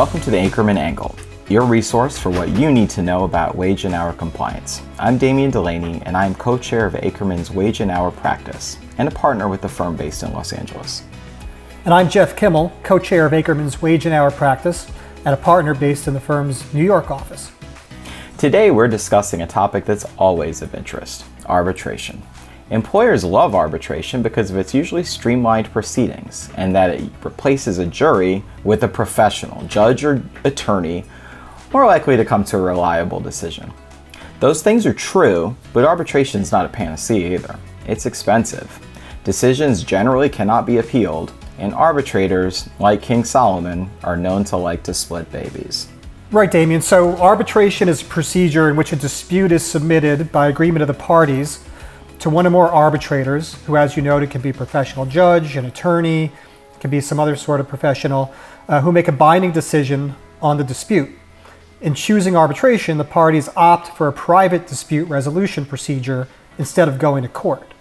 Welcome to the Akerman Angle, your resource for what you need to know about wage and hour compliance. I'm Damien DeLaney, and I'm co chair of Akerman's Wage and Hour Practice and a partner with the firm based in Los Angeles. And I'm Jeff Kimmel, co chair of Akerman's Wage and Hour Practice and a partner based in the firm's New York office. Today, we're discussing a topic that's always of interest arbitration. Employers love arbitration because of its usually streamlined proceedings and that it replaces a jury with a professional, judge or attorney, more likely to come to a reliable decision. Those things are true, but arbitration is not a panacea either. It's expensive. Decisions generally cannot be appealed, and arbitrators, like King Solomon, are known to like to split babies. Right, Damien. So, arbitration is a procedure in which a dispute is submitted by agreement of the parties to one or more arbitrators, who, as you noted, can be a professional judge, an attorney, can be some other sort of professional, uh, who make a binding decision on the dispute. In choosing arbitration, the parties opt for a private dispute resolution procedure instead of going to court.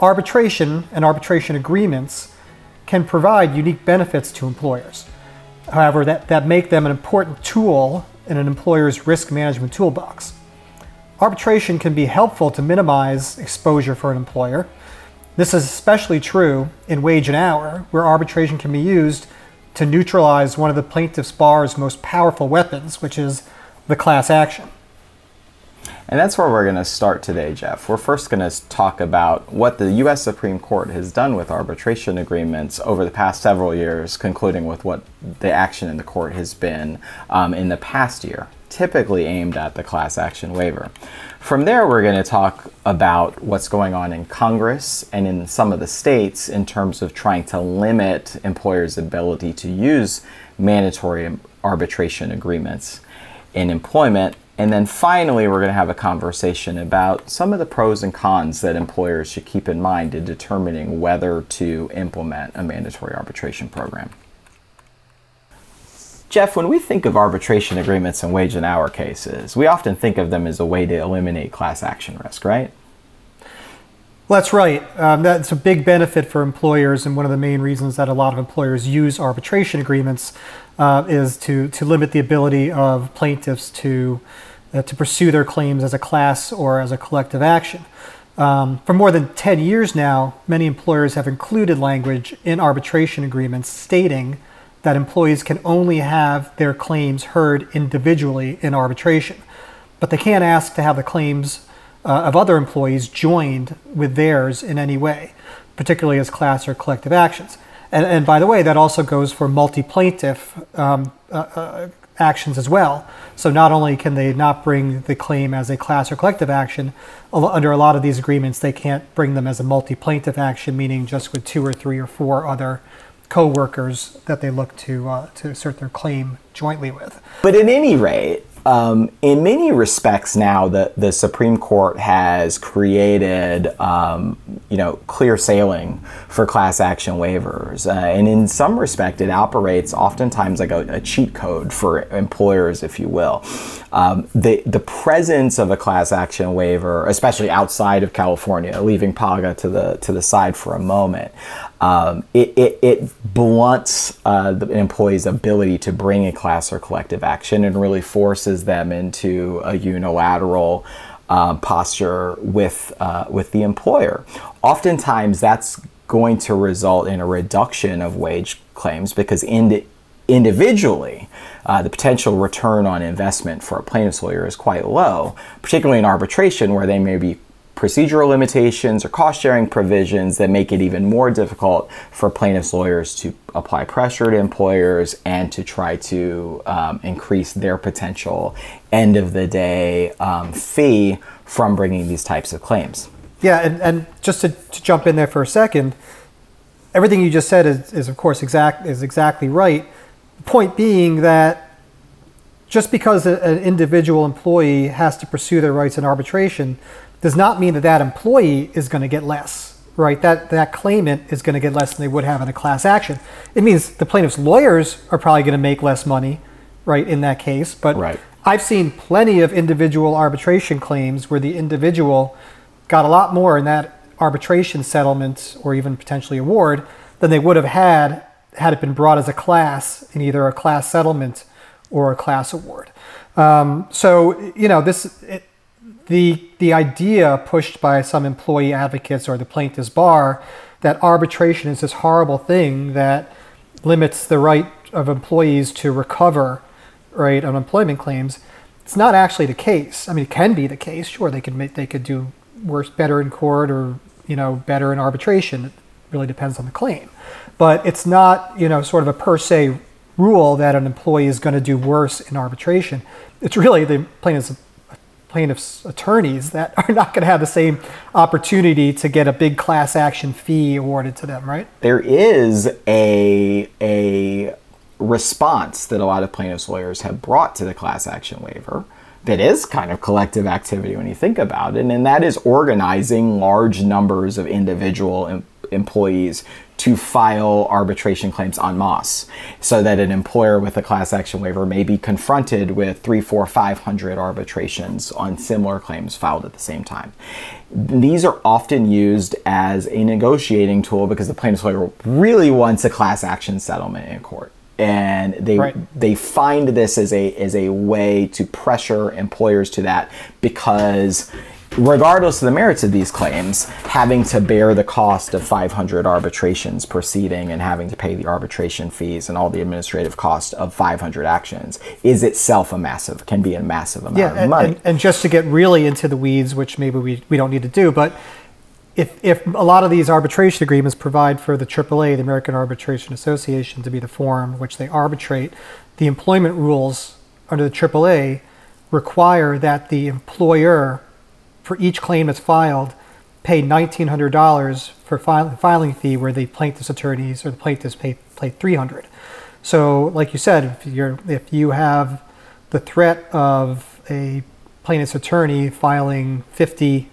Arbitration and arbitration agreements can provide unique benefits to employers however, that, that make them an important tool in an employer's risk management toolbox. Arbitration can be helpful to minimize exposure for an employer. This is especially true in wage and hour, where arbitration can be used to neutralize one of the plaintiff's bar's most powerful weapons, which is the class action. And that's where we're going to start today, Jeff. We're first going to talk about what the U.S. Supreme Court has done with arbitration agreements over the past several years, concluding with what the action in the court has been um, in the past year, typically aimed at the class action waiver. From there, we're going to talk about what's going on in Congress and in some of the states in terms of trying to limit employers' ability to use mandatory arbitration agreements in employment and then finally, we're going to have a conversation about some of the pros and cons that employers should keep in mind in determining whether to implement a mandatory arbitration program. Jeff, when we think of arbitration agreements and wage and hour cases, we often think of them as a way to eliminate class action risk, right? Well, that's right. Um, that's a big benefit for employers, and one of the main reasons that a lot of employers use arbitration agreements uh, is to, to limit the ability of plaintiffs to, uh, to pursue their claims as a class or as a collective action. Um, for more than 10 years now, many employers have included language in arbitration agreements stating that employees can only have their claims heard individually in arbitration, but they can't ask to have the claims uh, of other employees joined with theirs in any way, particularly as class or collective actions. And, and by the way, that also goes for multi plaintiff um, uh, uh, actions as well. So not only can they not bring the claim as a class or collective action, under a lot of these agreements, they can't bring them as a multi plaintiff action, meaning just with two or three or four other co workers that they look to, uh, to assert their claim jointly with. But at any rate, um, in many respects now the, the Supreme Court has created um, you know clear sailing for class action waivers uh, and in some respect it operates oftentimes like a, a cheat code for employers if you will um, the, the presence of a class action waiver especially outside of California leaving PAGA to the to the side for a moment um, it, it, it, blunts uh, the employee's ability to bring a class or collective action and really forces them into a unilateral uh, posture with, uh, with the employer. Oftentimes, that's going to result in a reduction of wage claims because indi- individually, uh, the potential return on investment for a plaintiff's lawyer is quite low, particularly in arbitration where they may be procedural limitations or cost sharing provisions that make it even more difficult for plaintiffs' lawyers to apply pressure to employers and to try to um, increase their potential end of the day um, fee from bringing these types of claims. Yeah, and, and just to, to jump in there for a second, everything you just said is, is of course exact is exactly right. The point being that just because an individual employee has to pursue their rights in arbitration does not mean that that employee is going to get less, right? That that claimant is going to get less than they would have in a class action. It means the plaintiff's lawyers are probably going to make less money, right, in that case. But right. I've seen plenty of individual arbitration claims where the individual got a lot more in that arbitration settlement or even potentially award than they would have had had it been brought as a class in either a class settlement or a class award. Um, so you know this it, the the idea pushed by some employee advocates or the plaintiffs bar that arbitration is this horrible thing that limits the right of employees to recover right on employment claims. It's not actually the case. I mean, it can be the case. Sure, they could make they could do worse, better in court, or you know, better in arbitration. It really depends on the claim, but it's not you know sort of a per se rule that an employee is going to do worse in arbitration. It's really the plaintiff's plaintiffs' attorneys that are not going to have the same opportunity to get a big class action fee awarded to them, right? There is a a response that a lot of plaintiffs' lawyers have brought to the class action waiver that is kind of collective activity when you think about it, and that is organizing large numbers of individual em- employees to file arbitration claims en masse so that an employer with a class action waiver may be confronted with three, four, five hundred arbitrations on similar claims filed at the same time. These are often used as a negotiating tool because the plaintiff's lawyer really wants a class action settlement in court and they right. they find this as a as a way to pressure employers to that because regardless of the merits of these claims, having to bear the cost of 500 arbitrations proceeding and having to pay the arbitration fees and all the administrative cost of 500 actions is itself a massive, can be a massive amount yeah, of and, money. And, and just to get really into the weeds, which maybe we, we don't need to do, but if, if a lot of these arbitration agreements provide for the AAA, the American Arbitration Association, to be the forum which they arbitrate, the employment rules under the AAA require that the employer for each claim that's filed, pay $1,900 for filing fee, where the plaintiff's attorneys or the plaintiffs pay, pay 300 So, like you said, if, you're, if you have the threat of a plaintiff's attorney filing 50,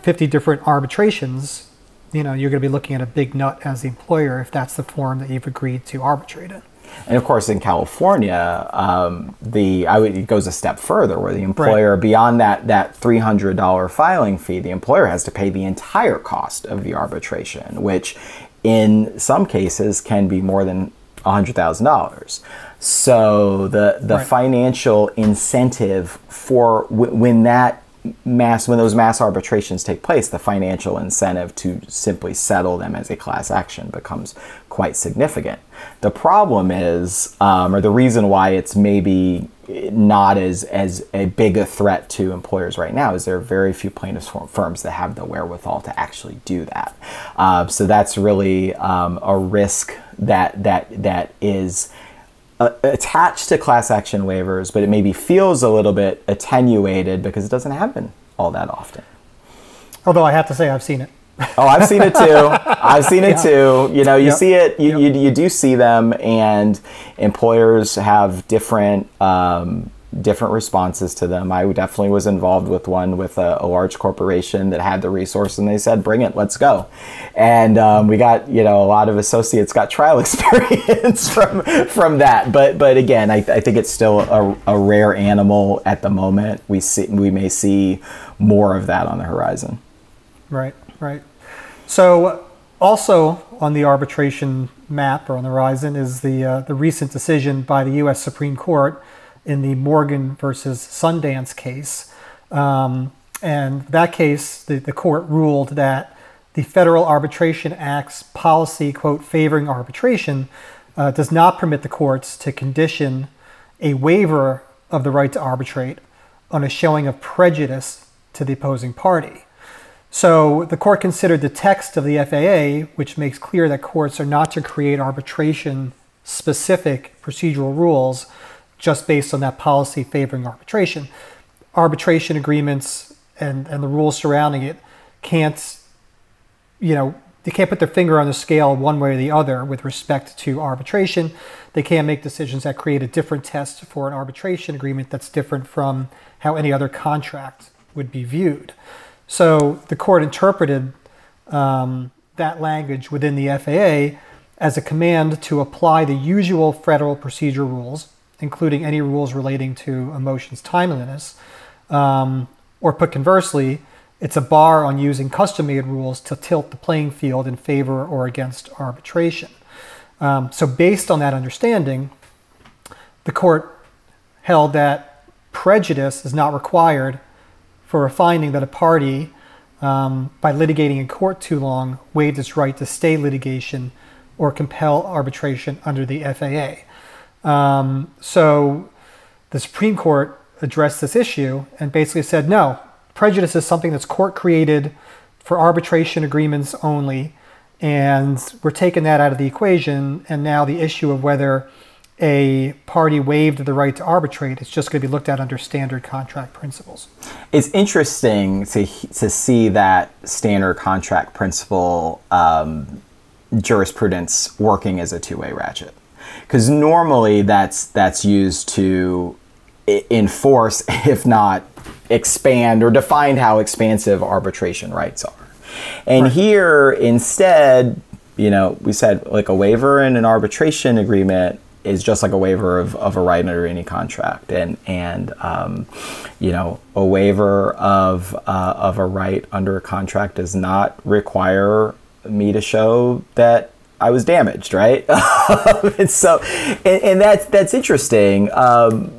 50 different arbitrations, you know, you're going to be looking at a big nut as the employer if that's the form that you've agreed to arbitrate in. And of course, in California, um, the I would, it goes a step further, where the employer, right. beyond that that three hundred dollar filing fee, the employer has to pay the entire cost of the arbitration, which in some cases can be more than hundred thousand dollars. So the the right. financial incentive for w- when that mass when those mass arbitrations take place, the financial incentive to simply settle them as a class action becomes quite significant. The problem is, um, or the reason why it's maybe not as as a big a threat to employers right now is there are very few plaintiffs firms that have the wherewithal to actually do that. Uh, so that's really um, a risk that that that is uh, attached to class action waivers, but it maybe feels a little bit attenuated because it doesn't happen all that often. Although I have to say, I've seen it. Oh, I've seen it too. I've seen it yeah. too. You know, you yep. see it, you, yep. you, you, do see them, and employers have different um, different responses to them. I definitely was involved with one with a, a, large corporation that had the resource, and they said, "Bring it, let's go." And um, we got, you know, a lot of associates got trial experience from from that. But but again, I, I think it's still a, a rare animal at the moment. We see we may see more of that on the horizon. Right, right. So also on the arbitration map or on the horizon is the uh, the recent decision by the U.S. Supreme Court in the Morgan versus Sundance case. Um, and that case, the, the court ruled that the Federal Arbitration Act's policy, quote, favoring arbitration, uh, does not permit the courts to condition a waiver of the right to arbitrate on a showing of prejudice to the opposing party. So the court considered the text of the FAA, which makes clear that courts are not to create arbitration specific procedural rules just based on that policy favoring arbitration. Arbitration agreements and, and the rules surrounding it can't, you know, they can't put their finger on the scale one way or the other with respect to arbitration. They can't make decisions that create a different test for an arbitration agreement that's different from how any other contract would be viewed. So the court interpreted um, that language within the FAA as a command to apply the usual federal procedure rules including any rules relating to a motion's timeliness. Um, or put conversely, it's a bar on using custom made rules to tilt the playing field in favor or against arbitration. Um, so, based on that understanding, the court held that prejudice is not required for a finding that a party, um, by litigating in court too long, waived its right to stay litigation or compel arbitration under the FAA. Um, so, the Supreme Court addressed this issue and basically said no, prejudice is something that's court created for arbitration agreements only. And we're taking that out of the equation. And now the issue of whether a party waived the right to arbitrate it's just going to be looked at under standard contract principles. It's interesting to, to see that standard contract principle um, jurisprudence working as a two way ratchet. Because normally that's, that's used to enforce, if not expand or define how expansive arbitration rights are. And right. here, instead, you know, we said like a waiver in an arbitration agreement is just like a waiver of, of a right under any contract, and and um, you know, a waiver of uh, of a right under a contract does not require me to show that I was damaged, right? and so, and, and that's that's interesting. Um,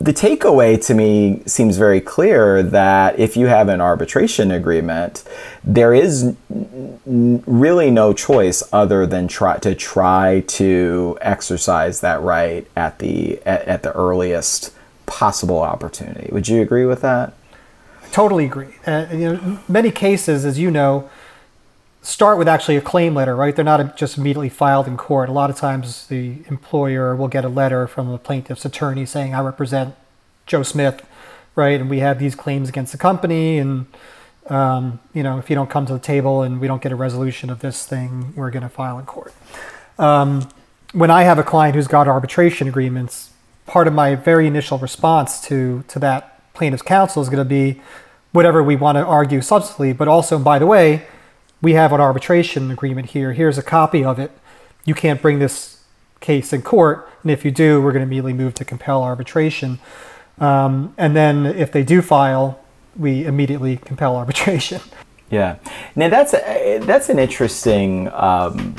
the takeaway to me seems very clear that if you have an arbitration agreement, there is n- really no choice other than try to try to exercise that right at the at, at the earliest possible opportunity. Would you agree with that? Totally agree. Uh, you know, many cases, as you know, start with actually a claim letter, right? They're not just immediately filed in court. A lot of times the employer will get a letter from the plaintiff's attorney saying, I represent Joe Smith, right? And we have these claims against the company. And, um, you know, if you don't come to the table and we don't get a resolution of this thing, we're going to file in court. Um, when I have a client who's got arbitration agreements, part of my very initial response to, to that plaintiff's counsel is going to be whatever we want to argue substantively, but also, by the way, we have an arbitration agreement here. Here's a copy of it. You can't bring this case in court. And if you do, we're going to immediately move to compel arbitration. Um, and then if they do file, we immediately compel arbitration. Yeah. Now that's that's an interesting um,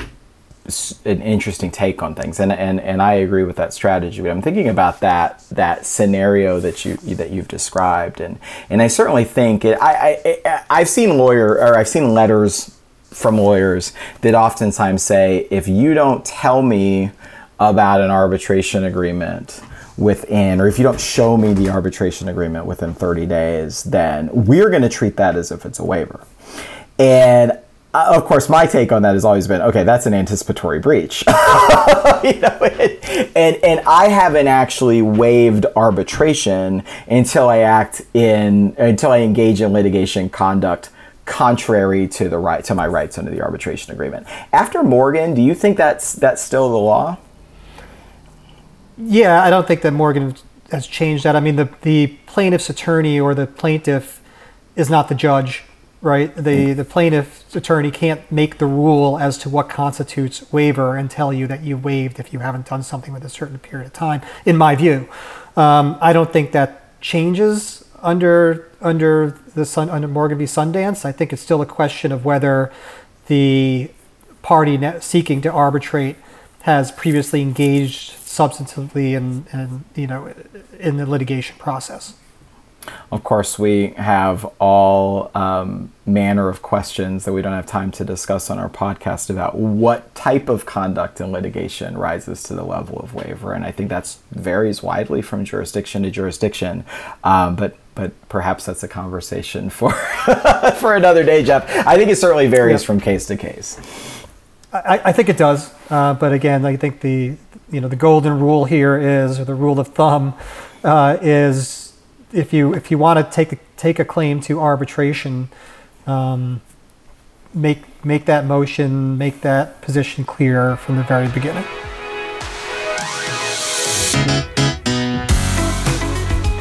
an interesting take on things, and, and and I agree with that strategy. But I'm thinking about that that scenario that you that you've described, and and I certainly think it, I, I I've seen lawyer or I've seen letters from lawyers that oftentimes say if you don't tell me about an arbitration agreement within, or if you don't show me the arbitration agreement within 30 days, then we're going to treat that as if it's a waiver. And uh, of course, my take on that has always been, okay, that's an anticipatory breach. you know, and, and, and I haven't actually waived arbitration until I act in until I engage in litigation conduct contrary to the right to my rights under the arbitration agreement. After Morgan, do you think that's that's still the law? Yeah, I don't think that Morgan has changed that. I mean, the the plaintiff's attorney or the plaintiff is not the judge right? The the plaintiff's attorney can't make the rule as to what constitutes waiver and tell you that you waived if you haven't done something with a certain period of time. In my view, um, I don't think that changes under under the sun under Morgan v. Sundance. I think it's still a question of whether the party seeking to arbitrate has previously engaged substantively in, in you know in the litigation process. Of course, we have all um, manner of questions that we don't have time to discuss on our podcast about what type of conduct in litigation rises to the level of waiver, and I think that varies widely from jurisdiction to jurisdiction. Um, but but perhaps that's a conversation for for another day, Jeff. I think it certainly varies from case to case. I, I think it does, uh, but again, I think the you know the golden rule here is, or the rule of thumb uh, is if you if you want to take a, take a claim to arbitration, um, make make that motion, make that position clear from the very beginning.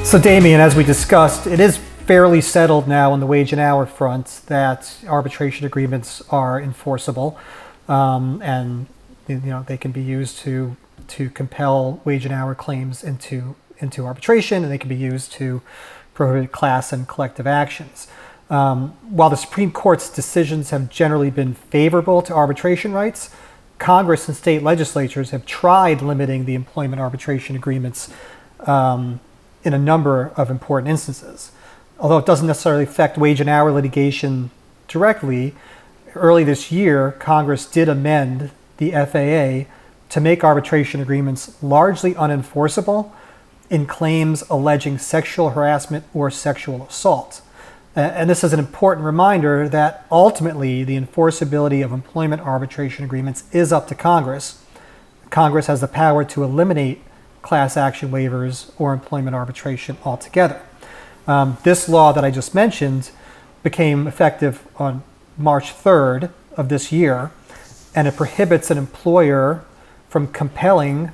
So, Damien, as we discussed, it is fairly settled now on the wage and hour front that arbitration agreements are enforceable, um, and you know they can be used to to compel wage and hour claims into into arbitration and they can be used to prohibit class and collective actions. Um, while the Supreme Court's decisions have generally been favorable to arbitration rights, Congress and state legislatures have tried limiting the employment arbitration agreements um, in a number of important instances. Although it doesn't necessarily affect wage and hour litigation directly, early this year, Congress did amend the FAA to make arbitration agreements largely unenforceable in claims alleging sexual harassment or sexual assault. And this is an important reminder that ultimately the enforceability of employment arbitration agreements is up to Congress. Congress has the power to eliminate class action waivers or employment arbitration altogether. Um, this law that I just mentioned became effective on March 3rd of this year, and it prohibits an employer from compelling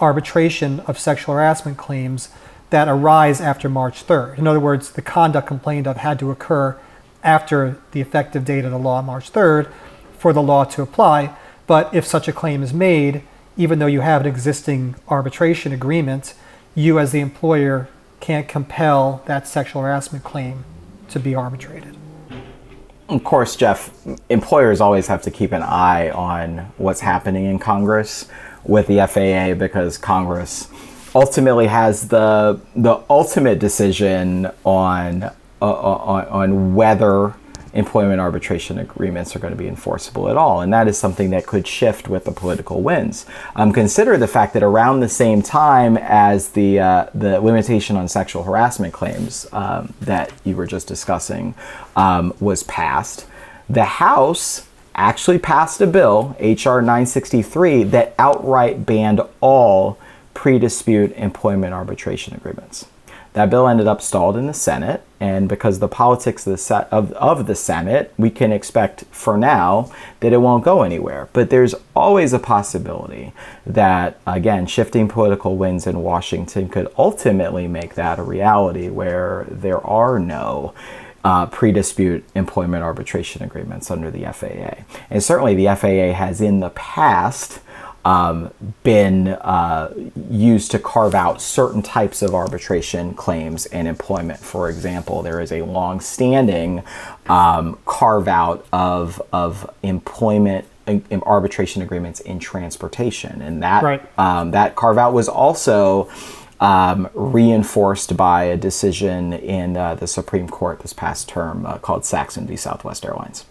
arbitration of sexual harassment claims that arise after March 3rd. In other words, the conduct complained of had to occur after the effective date of the law, March 3rd, for the law to apply. But if such a claim is made, even though you have an existing arbitration agreement, you as the employer can't compel that sexual harassment claim to be arbitrated. Of course, Jeff, employers always have to keep an eye on what's happening in Congress with the FAA because Congress ultimately has the the ultimate decision on uh, on, on whether employment arbitration agreements are going to be enforceable at all. And that is something that could shift with the political winds. Um, consider the fact that around the same time as the, uh, the limitation on sexual harassment claims um, that you were just discussing um, was passed, the House actually passed a bill, H.R. 963, that outright banned all pre dispute employment arbitration agreements. That bill ended up stalled in the Senate, and because the politics of the, of, of the Senate, we can expect for now that it won't go anywhere. But there's always a possibility that, again, shifting political winds in Washington could ultimately make that a reality where there are no uh, pre dispute employment arbitration agreements under the FAA. And certainly the FAA has in the past um, been uh, used to carve out certain types of arbitration claims and employment. For example, there is a long standing um, carve out of, of employment arbitration agreements in transportation. And that, right. um, that carve out was also um, reinforced by a decision in uh, the Supreme Court this past term uh, called Saxon v. Southwest Airlines.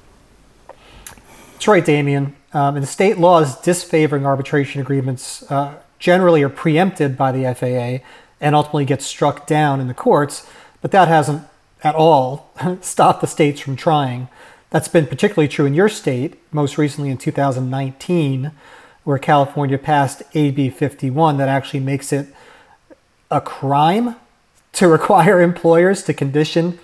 That's right, Damien. Um, and the state laws disfavoring arbitration agreements uh, generally are preempted by the FAA and ultimately get struck down in the courts, but that hasn't at all stopped the states from trying. That's been particularly true in your state, most recently in 2019, where California passed AB 51 that actually makes it a crime to require employers to condition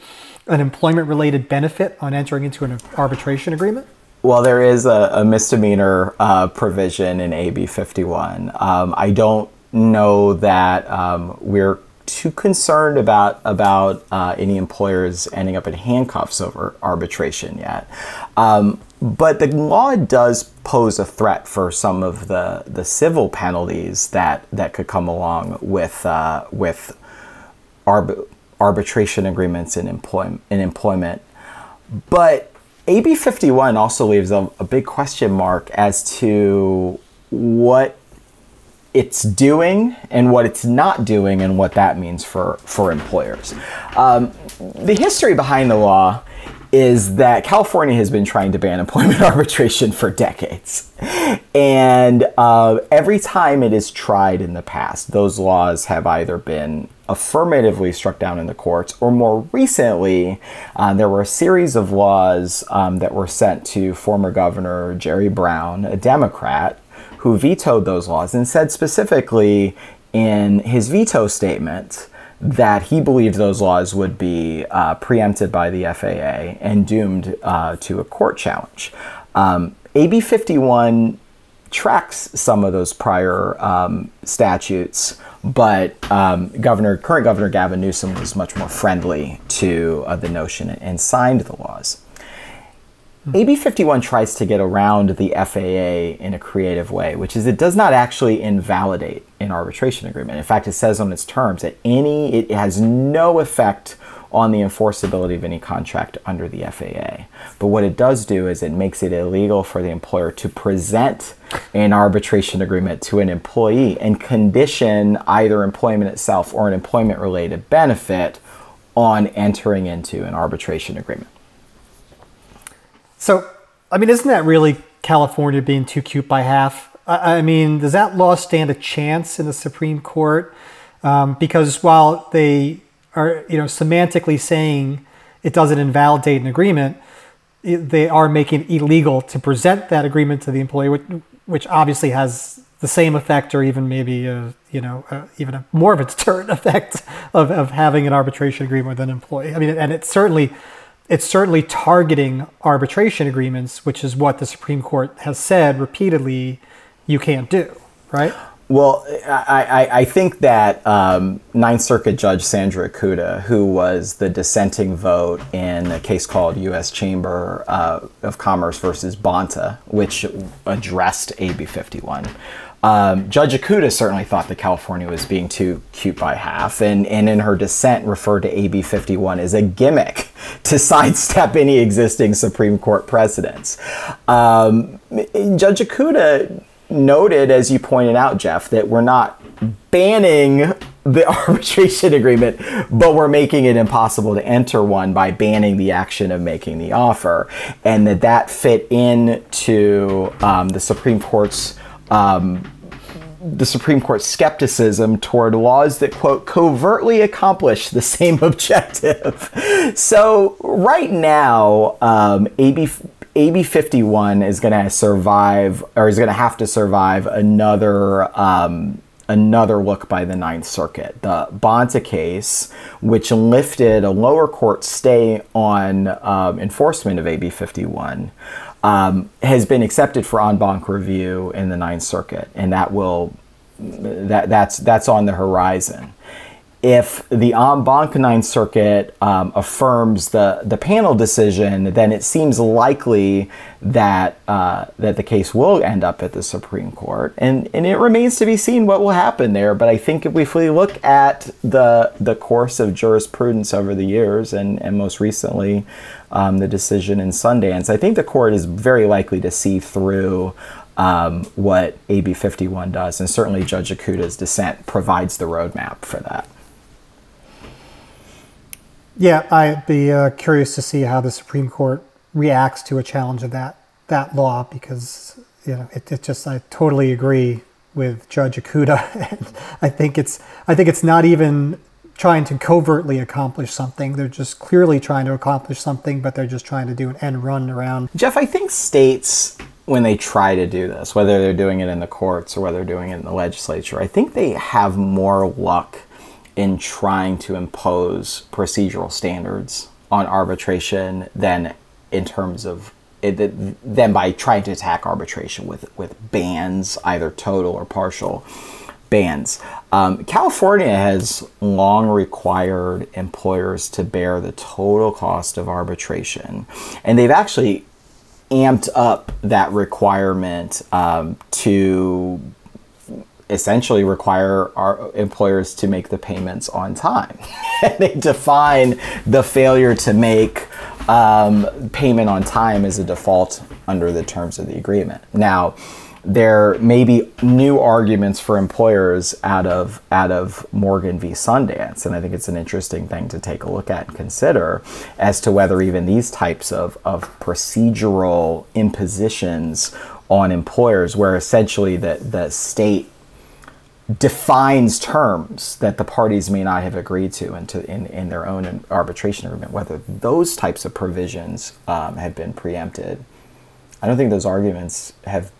an employment related benefit on entering into an arbitration agreement? Well, there is a, a misdemeanor uh, provision in AB 51. Um, I don't know that um, we're too concerned about about uh, any employers ending up in handcuffs over arbitration yet. Um, but the law does pose a threat for some of the, the civil penalties that, that could come along with uh, with arb- arbitration agreements in employment in employment. But AB 51 also leaves a, a big question mark as to what it's doing and what it's not doing and what that means for, for employers. Um, the history behind the law is that California has been trying to ban employment arbitration for decades. And uh, every time it is tried in the past, those laws have either been affirmatively struck down in the courts, or more recently, uh, there were a series of laws um, that were sent to former Governor Jerry Brown, a Democrat, who vetoed those laws and said specifically in his veto statement that he believed those laws would be uh, preempted by the FAA and doomed uh, to a court challenge. Um, AB 51 tracks some of those prior um, statutes, but um, Governor, current Governor Gavin Newsom was much more friendly to uh, the notion and signed the laws. AB 51 tries to get around the FAA in a creative way, which is it does not actually invalidate an arbitration agreement. In fact, it says on its terms that any it has no effect on the enforceability of any contract under the FAA. But what it does do is it makes it illegal for the employer to present an arbitration agreement to an employee and condition either employment itself or an employment related benefit on entering into an arbitration agreement. So, I mean, isn't that really California being too cute by half? I, I mean, does that law stand a chance in the Supreme Court? Um, because while they are, you know, semantically saying it doesn't invalidate an agreement, they are making it illegal to present that agreement to the employee, which, which obviously has the same effect, or even maybe, a, you know, a, even a more of a deterrent effect of, of having an arbitration agreement with an employee. I mean, and it certainly it's certainly targeting arbitration agreements, which is what the Supreme Court has said repeatedly you can't do, right? Well, I, I, I think that um, Ninth Circuit Judge Sandra Ikuta, who was the dissenting vote in a case called U.S. Chamber uh, of Commerce versus Bonta, which addressed AB 51, um, Judge Ikuta certainly thought that California was being too cute by half, and, and in her dissent referred to AB 51 as a gimmick to sidestep any existing Supreme Court precedents. Um, Judge Ikuta noted, as you pointed out, Jeff, that we're not banning the arbitration agreement, but we're making it impossible to enter one by banning the action of making the offer, and that that fit into um, the Supreme Court's um, the Supreme Court's skepticism toward laws that, quote, covertly accomplish the same objective. so, right now, um, AB, AB 51 is going to survive, or is going to have to survive another. Um, another look by the Ninth Circuit. The Bonta case, which lifted a lower court stay on um, enforcement of AB 51, um, has been accepted for en banc review in the Ninth Circuit, and that will that that's that's on the horizon. If the en banc Ninth Circuit um, affirms the the panel decision, then it seems likely that uh, that the case will end up at the Supreme Court, and and it remains to be seen what will happen there. But I think if we look at the the course of jurisprudence over the years, and and most recently um, the decision in Sundance, I think the court is very likely to see through um, what AB 51 does, and certainly Judge Ikuta's dissent provides the roadmap for that. Yeah, I'd be uh, curious to see how the Supreme Court reacts to a challenge of that that law because you know it, it just I totally agree with Judge Ikuta. I think it's I think it's not even trying to covertly accomplish something. They're just clearly trying to accomplish something, but they're just trying to do an end run around. Jeff, I think states, when they try to do this, whether they're doing it in the courts or whether they're doing it in the legislature, I think they have more luck in trying to impose procedural standards on arbitration than in terms of it, than by trying to attack arbitration with with bans, either total or partial bans. Um, California has long required employers to bear the total cost of arbitration, and they've actually amped up that requirement um, to essentially require our employers to make the payments on time. they define the failure to make um, payment on time as a default under the terms of the agreement. Now, there may be new arguments for employers out of out of Morgan v. Sundance, and I think it's an interesting thing to take a look at and consider as to whether even these types of, of procedural impositions on employers, where essentially the, the state defines terms that the parties may not have agreed to into in, in their own arbitration agreement, whether those types of provisions um, have been preempted. I don't think those arguments have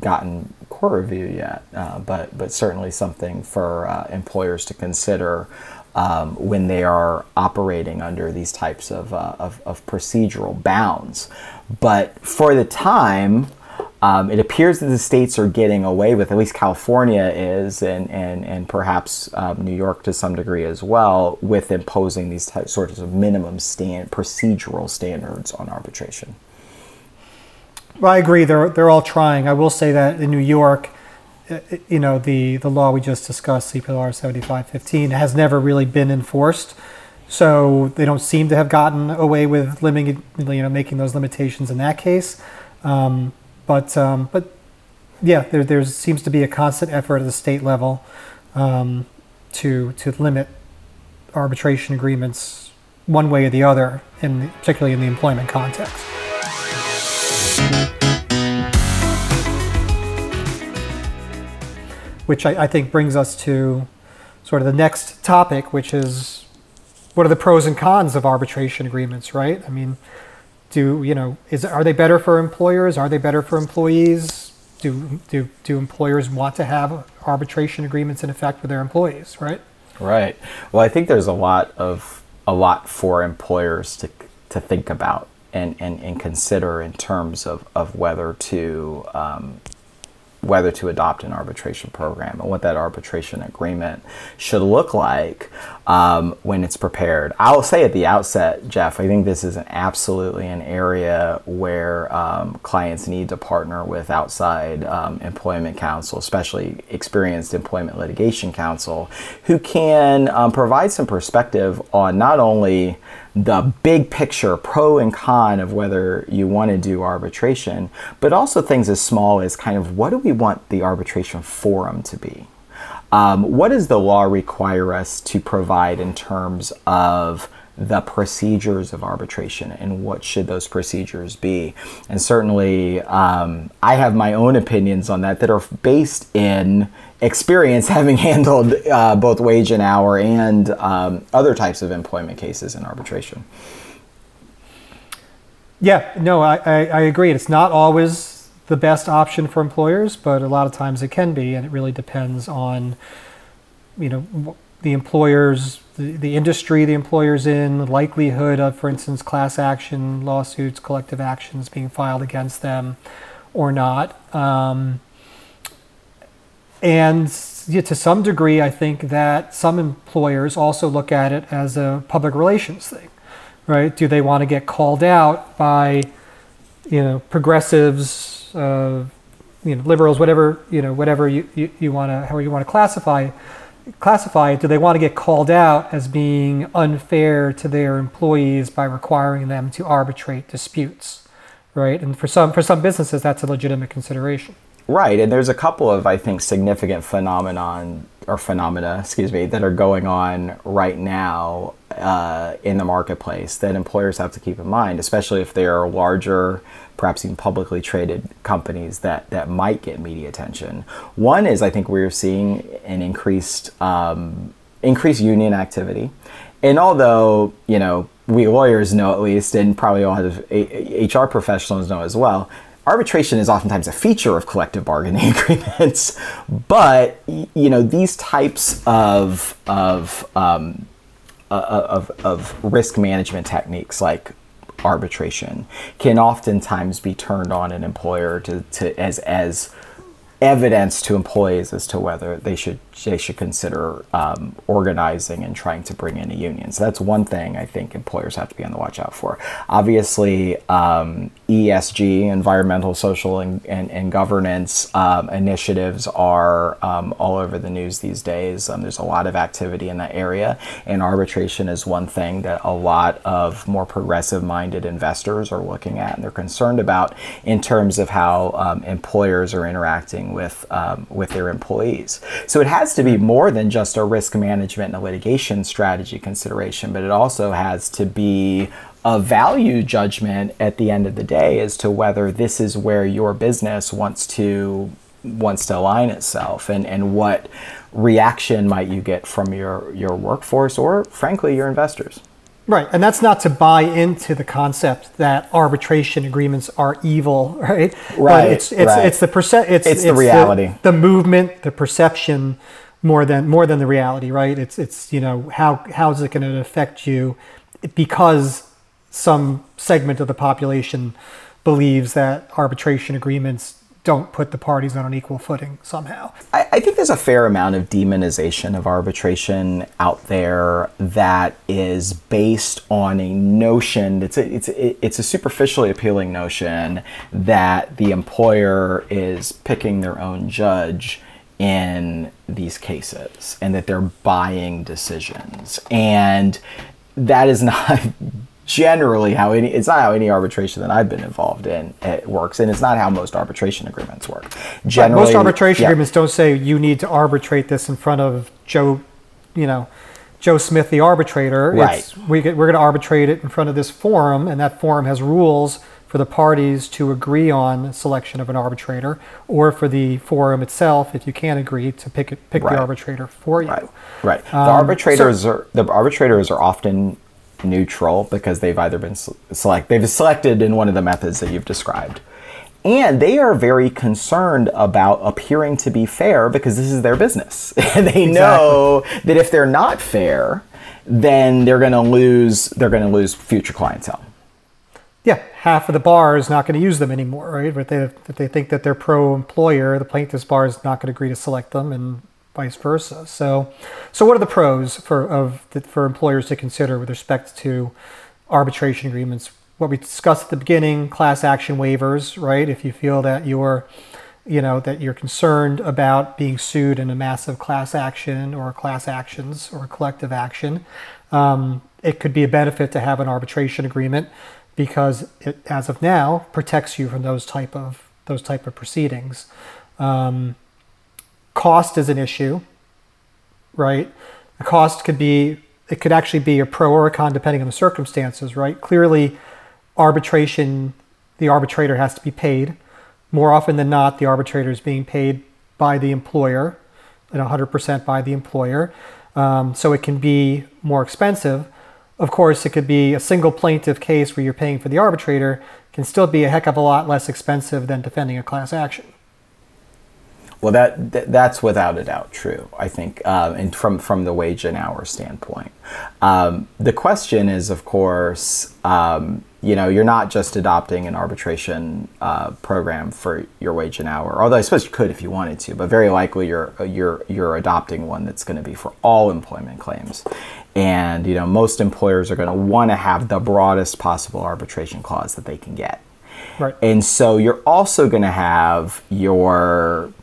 gotten court review yet, uh, but but certainly something for uh, employers to consider um, when they are operating under these types of, uh, of, of procedural bounds. But for the time. Um, it appears that the states are getting away with, at least California is, and, and, and perhaps um, New York to some degree as well, with imposing these sorts of minimum stand, procedural standards on arbitration. Well, I agree. They're they're all trying. I will say that in New York, uh, you know, the the law we just discussed, CPLR 7515, has never really been enforced. So they don't seem to have gotten away with limiting, you know, making those limitations in that case. Um, but um, but yeah, there there seems to be a constant effort at the state level um, to to limit arbitration agreements one way or the other, in particularly in the employment context. Which I, I think brings us to sort of the next topic, which is what are the pros and cons of arbitration agreements, right? I mean, do you know is are they better for employers? Are they better for employees? Do do do employers want to have arbitration agreements in effect with their employees, right? Right. Well, I think there's a lot of a lot for employers to to think about and, and, and consider in terms of, of whether to um, whether to adopt an arbitration program and what that arbitration agreement should look like um, when it's prepared. I'll say at the outset, Jeff, I think this is an absolutely an area where um, clients need to partner with outside um, employment counsel, especially experienced employment litigation counsel, who can um, provide some perspective on not only the big picture pro and con of whether you want to do arbitration, but also things as small as kind of what do we want the arbitration forum to be? Um, what does the law require us to provide in terms of the procedures of arbitration and what should those procedures be? And certainly, um, I have my own opinions on that that are based in experience having handled uh, both wage and hour and um, other types of employment cases in arbitration. Yeah, no, I, I, I, agree. It's not always the best option for employers, but a lot of times it can be, and it really depends on, you know, the employers, the, the industry the employer's in, the likelihood of, for instance, class action lawsuits, collective actions being filed against them or not. Um, and yeah, to some degree, I think that some employers also look at it as a public relations thing, right? Do they want to get called out by, you know, progressives, uh, you know, liberals, whatever you know, whatever you, you, you want to, however you want to classify, classify. Do they want to get called out as being unfair to their employees by requiring them to arbitrate disputes, right? And for some for some businesses, that's a legitimate consideration. Right, and there's a couple of I think significant phenomenon or phenomena, excuse me, that are going on right now uh, in the marketplace that employers have to keep in mind, especially if they are larger, perhaps even publicly traded companies that that might get media attention. One is I think we're seeing an increased um, increased union activity, and although you know we lawyers know at least, and probably all of HR professionals know as well, arbitration is oftentimes a feature of collective bargaining agreements, but you know these types of of um, uh, of, of risk management techniques like arbitration can oftentimes be turned on an employer to, to as as evidence to employees as to whether they should they should consider um, organizing and trying to bring in a union. So that's one thing I think employers have to be on the watch out for. Obviously, um, ESG, environmental, social, and, and, and governance um, initiatives are um, all over the news these days. Um, there's a lot of activity in that area, and arbitration is one thing that a lot of more progressive-minded investors are looking at and they're concerned about in terms of how um, employers are interacting with with their employees. So it has has to be more than just a risk management and a litigation strategy consideration, but it also has to be a value judgment at the end of the day as to whether this is where your business wants to wants to align itself and, and what reaction might you get from your, your workforce or frankly your investors. Right, and that's not to buy into the concept that arbitration agreements are evil, right? Right. But it's it's right. it's the perce- it's, it's, the reality, the, the, movement, the perception, more than more than the reality, right? It's it's you know how how is it going to affect you because some segment of the population believes that arbitration agreements don't put the parties on an equal footing somehow. I, I, think there's a fair amount of demonization of arbitration out there that is based on a notion. It's a, it's a, it's a superficially appealing notion that the employer is picking their own judge in these cases and that they're buying decisions and that is not generally how any it's not how any arbitration that I've been involved in it works and it's not how most arbitration agreements work. Generally most arbitration yeah. agreements don't say you need to arbitrate this in front of Joe, you know, Joe Smith the arbitrator. Right. It's, we get, we're going to arbitrate it in front of this forum and that forum has rules for the parties to agree on selection of an arbitrator or for the forum itself if you can't agree to pick it, pick right. the arbitrator for you. Right. Right. The um, arbitrators so, are the arbitrators are often neutral because they've either been select they've selected in one of the methods that you've described. And they are very concerned about appearing to be fair because this is their business. and they exactly. know that if they're not fair, then they're going to lose they're going to lose future clientele. Yeah, half of the bar is not going to use them anymore, right? But they, if they think that they're pro-employer, the plaintiff's bar is not going to agree to select them, and vice versa. So, so what are the pros for of for employers to consider with respect to arbitration agreements? What we discussed at the beginning, class action waivers, right? If you feel that you're you know that you're concerned about being sued in a massive class action or class actions or a collective action um, it could be a benefit to have an arbitration agreement because it as of now protects you from those type of those type of proceedings um, cost is an issue, right? The cost could be, it could actually be a pro or a con depending on the circumstances, right? Clearly, arbitration, the arbitrator has to be paid. More often than not, the arbitrator is being paid by the employer and 100% by the employer. Um, so it can be more expensive. Of course, it could be a single plaintiff case where you're paying for the arbitrator, can still be a heck of a lot less expensive than defending a class action. Well, that, that, that's without a doubt true. I think, uh, and from from the wage and hour standpoint, um, the question is, of course, um, you know, you're not just adopting an arbitration uh, program for your wage and hour. Although I suppose you could if you wanted to, but very likely you're you're you're adopting one that's going to be for all employment claims. And you know, most employers are going to want to have the broadest possible arbitration clause that they can get. Right. And so you're also going to have your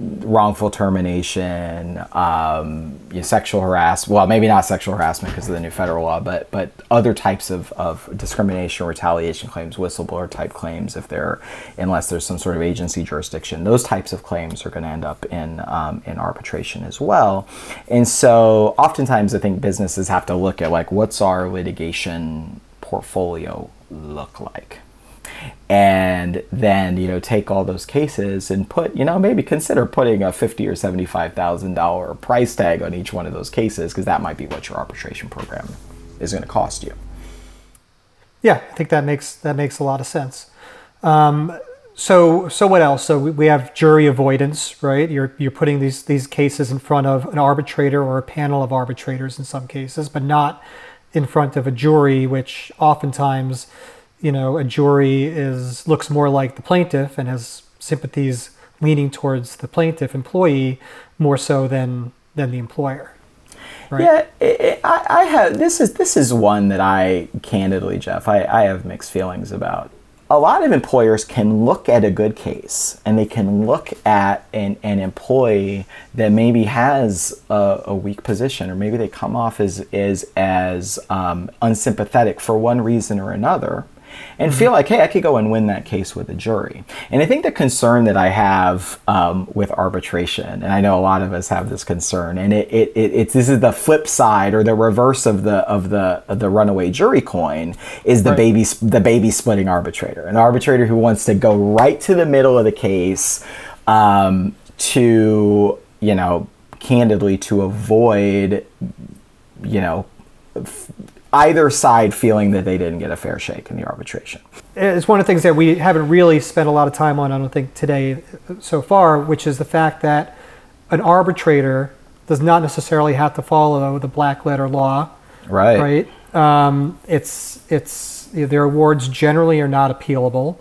wrongful termination, um, you know, sexual harassment. Well, maybe not sexual harassment because of the new federal law, but but other types of, of discrimination, retaliation claims, whistleblower type claims, if they're unless there's some sort of agency jurisdiction, those types of claims are going to end up in um, in arbitration as well. And so, oftentimes, I think businesses have to look at like what's our litigation portfolio look like and then you know take all those cases and put you know maybe consider putting a fifty or seventy five thousand dollar price tag on each one of those cases because that might be what your arbitration program is going to cost you. Yeah, I think that makes that makes a lot of sense. Um, so so what else? So we, we have jury avoidance, right? You're you're putting these these cases in front of an arbitrator or a panel of arbitrators in some cases, but not in front of a jury, which oftentimes you know, a jury is looks more like the plaintiff and has sympathies leaning towards the plaintiff employee more so than than the employer. Right? Yeah, it, it, I, I have this is this is one that I candidly, Jeff, I, I have mixed feelings about. A lot of employers can look at a good case and they can look at an, an employee that maybe has a, a weak position or maybe they come off as, as, as um, unsympathetic for one reason or another and mm-hmm. feel like, hey, I could go and win that case with a jury. And I think the concern that I have um, with arbitration, and I know a lot of us have this concern, and it, it, it, it's this is the flip side or the reverse of the of the of the runaway jury coin is the right. baby the baby splitting arbitrator, an arbitrator who wants to go right to the middle of the case um, to you know candidly to avoid you know either side feeling that they didn't get a fair shake in the arbitration. It's one of the things that we haven't really spent a lot of time on, I don't think, today so far, which is the fact that an arbitrator does not necessarily have to follow the black letter law. Right. Right. Um, it's it's their awards generally are not appealable.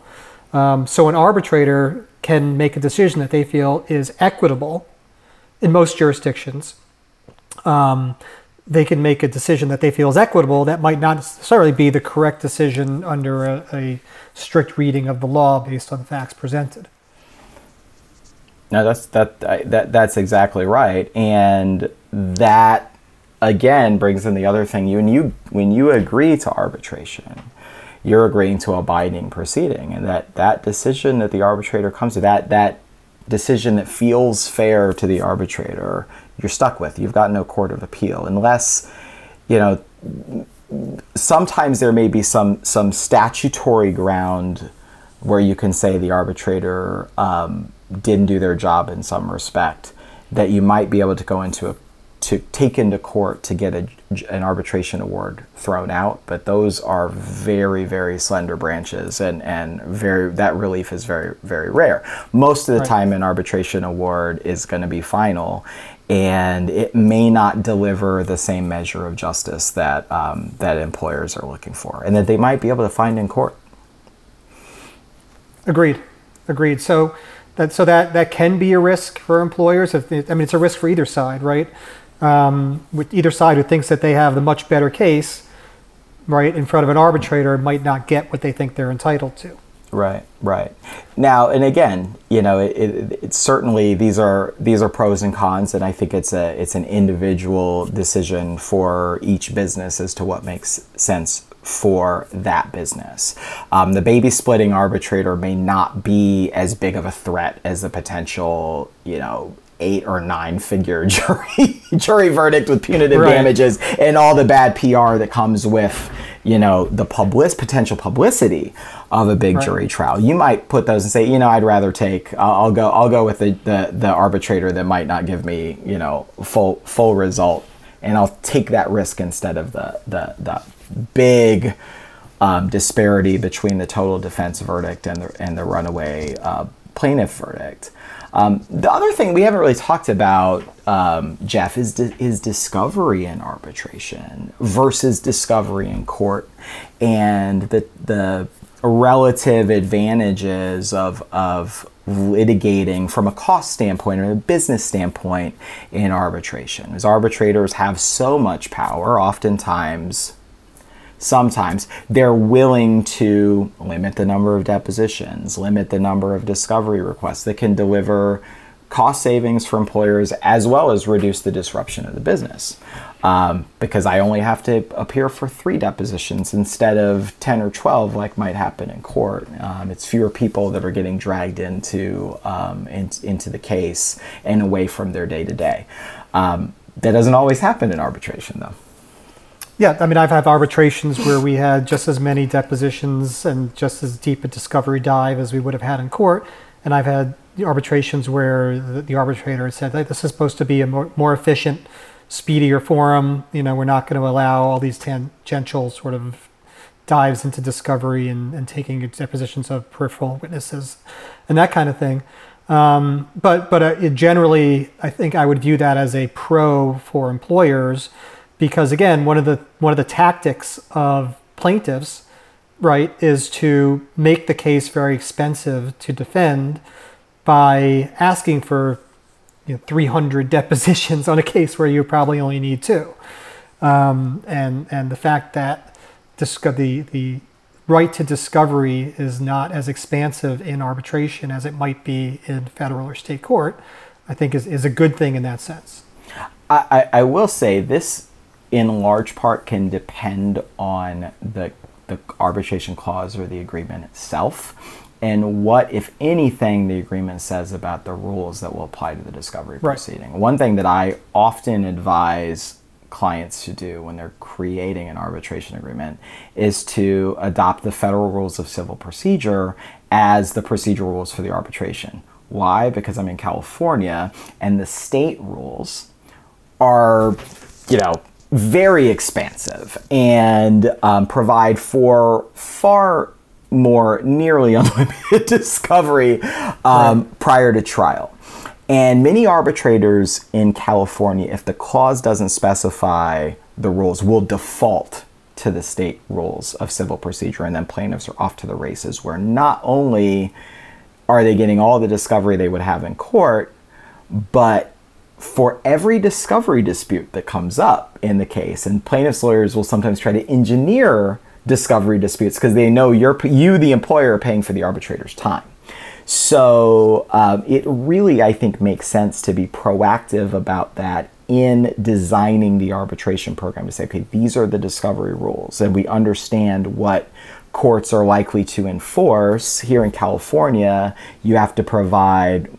Um, so an arbitrator can make a decision that they feel is equitable in most jurisdictions. Um, they can make a decision that they feel is equitable that might not necessarily be the correct decision under a, a strict reading of the law based on facts presented. No, that's that that that's exactly right, and that again brings in the other thing. You when you when you agree to arbitration, you're agreeing to a binding proceeding, and that that decision that the arbitrator comes to that that decision that feels fair to the arbitrator, you're stuck with. You've got no court of appeal unless you know. Sometimes there may be some some statutory ground where you can say the arbitrator um, didn't do their job in some respect, that you might be able to go into a to take into court to get a, an arbitration award thrown out, but those are very, very slender branches, and, and very that relief is very, very rare. Most of the right. time, an arbitration award is going to be final, and it may not deliver the same measure of justice that um, that employers are looking for, and that they might be able to find in court. Agreed, agreed. So that so that that can be a risk for employers. If I mean, it's a risk for either side, right? Um, with either side who thinks that they have the much better case, right, in front of an arbitrator, might not get what they think they're entitled to. Right, right. Now, and again, you know, it, it, it's certainly these are these are pros and cons, and I think it's a it's an individual decision for each business as to what makes sense for that business. Um, the baby splitting arbitrator may not be as big of a threat as the potential, you know, eight or nine figure jury jury verdict with punitive right. damages and all the bad PR that comes with you know the public potential publicity of a big right. jury trial. You might put those and say, you know, I'd rather take. I'll, I'll go. I'll go with the, the the arbitrator that might not give me you know full full result, and I'll take that risk instead of the the the big um, disparity between the total defense verdict and the, and the runaway uh, plaintiff verdict. Um, the other thing we haven't really talked about, um, Jeff, is di- is discovery in arbitration versus discovery in court, and the the relative advantages of of litigating from a cost standpoint or a business standpoint in arbitration. As arbitrators have so much power, oftentimes sometimes they're willing to limit the number of depositions, limit the number of discovery requests that can deliver cost savings for employers as well as reduce the disruption of the business. Um, because I only have to appear for three depositions instead of 10 or 12, like might happen in court. Um, it's fewer people that are getting dragged into, um, in, into the case and away from their day to day. That doesn't always happen in arbitration, though. Yeah, I mean, I've had arbitrations where we had just as many depositions and just as deep a discovery dive as we would have had in court. And I've had arbitrations where the, the arbitrator said, hey, this is supposed to be a more, more efficient, speedier forum. You know, we're not going to allow all these tangential sort of dives into discovery and, and taking depositions of peripheral witnesses and that kind of thing. Um, but but uh, generally, I think I would view that as a pro for employers because again, one of the one of the tactics of plaintiffs, right, is to make the case very expensive to defend by asking for you know, 300 depositions on a case where you probably only need two, um, and and the fact that the the right to discovery is not as expansive in arbitration as it might be in federal or state court, I think is, is a good thing in that sense. I, I will say this in large part can depend on the the arbitration clause or the agreement itself and what if anything the agreement says about the rules that will apply to the discovery right. proceeding. One thing that i often advise clients to do when they're creating an arbitration agreement is to adopt the federal rules of civil procedure as the procedural rules for the arbitration. Why? Because i'm in california and the state rules are you know very expansive and um, provide for far more nearly unlimited discovery um, right. prior to trial. And many arbitrators in California, if the clause doesn't specify the rules, will default to the state rules of civil procedure, and then plaintiffs are off to the races, where not only are they getting all the discovery they would have in court, but for every discovery dispute that comes up in the case, and plaintiffs' lawyers will sometimes try to engineer discovery disputes because they know you're you, the employer, are paying for the arbitrator's time. So um, it really, I think, makes sense to be proactive about that in designing the arbitration program to say, okay, these are the discovery rules, and we understand what courts are likely to enforce. Here in California, you have to provide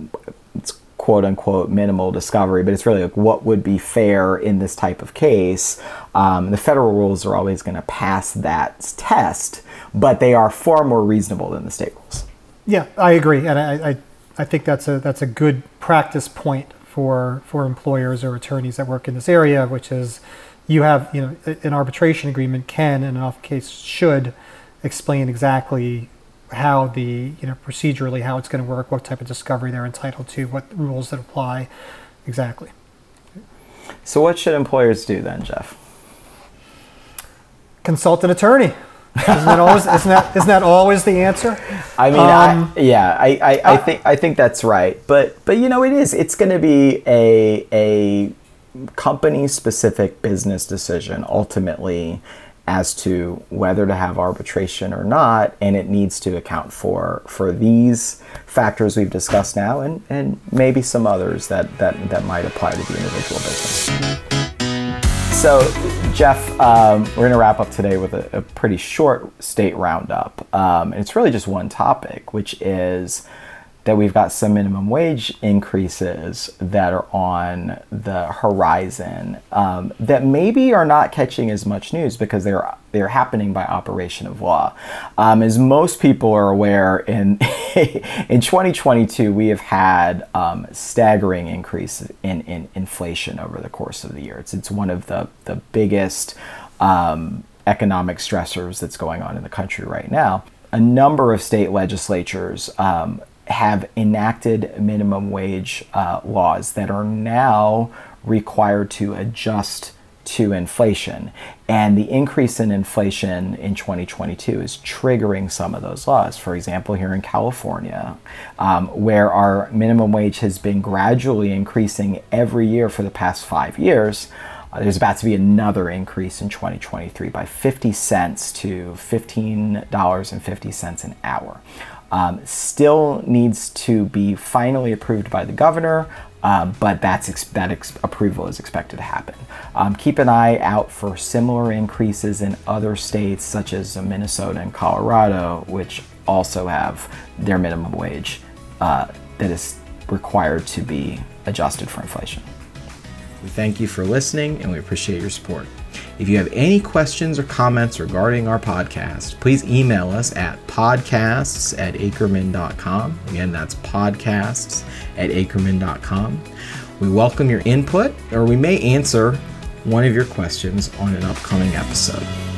quote unquote minimal discovery, but it's really like what would be fair in this type of case. Um, the federal rules are always going to pass that test, but they are far more reasonable than the state rules. Yeah, I agree, and I, I, I think that's a that's a good practice point for for employers or attorneys that work in this area, which is you have you know an arbitration agreement can and in off case should explain exactly how the you know procedurally how it's going to work, what type of discovery they're entitled to, what rules that apply, exactly. So what should employers do then, Jeff? Consult an attorney. isn't that always isn't that isn't that always the answer? I mean, um, I, yeah, I, I, I uh, think I think that's right. But but you know, it is. It's going to be a a company specific business decision ultimately as to whether to have arbitration or not, and it needs to account for for these factors we've discussed now, and and maybe some others that that that might apply to the individual business. So, Jeff, um, we're going to wrap up today with a, a pretty short state roundup, um, and it's really just one topic, which is that we've got some minimum wage increases that are on the horizon um, that maybe are not catching as much news because they're they're happening by operation of law. Um, as most people are aware, in in 2022 we have had um, staggering increase in, in inflation over the course of the year. It's it's one of the the biggest um, economic stressors that's going on in the country right now a number of state legislatures um, have enacted minimum wage uh, laws that are now required to adjust to inflation. And the increase in inflation in 2022 is triggering some of those laws. For example, here in California, um, where our minimum wage has been gradually increasing every year for the past five years. Uh, there's about to be another increase in 2023 by 50 cents to $15.50 an hour um, still needs to be finally approved by the governor. Um, but that's ex- that ex- approval is expected to happen. Um, keep an eye out for similar increases in other states, such as Minnesota and Colorado, which also have their minimum wage uh, that is required to be adjusted for inflation. We thank you for listening and we appreciate your support. If you have any questions or comments regarding our podcast, please email us at podcasts at akerman.com. Again, that's podcasts at akerman.com. We welcome your input, or we may answer one of your questions on an upcoming episode.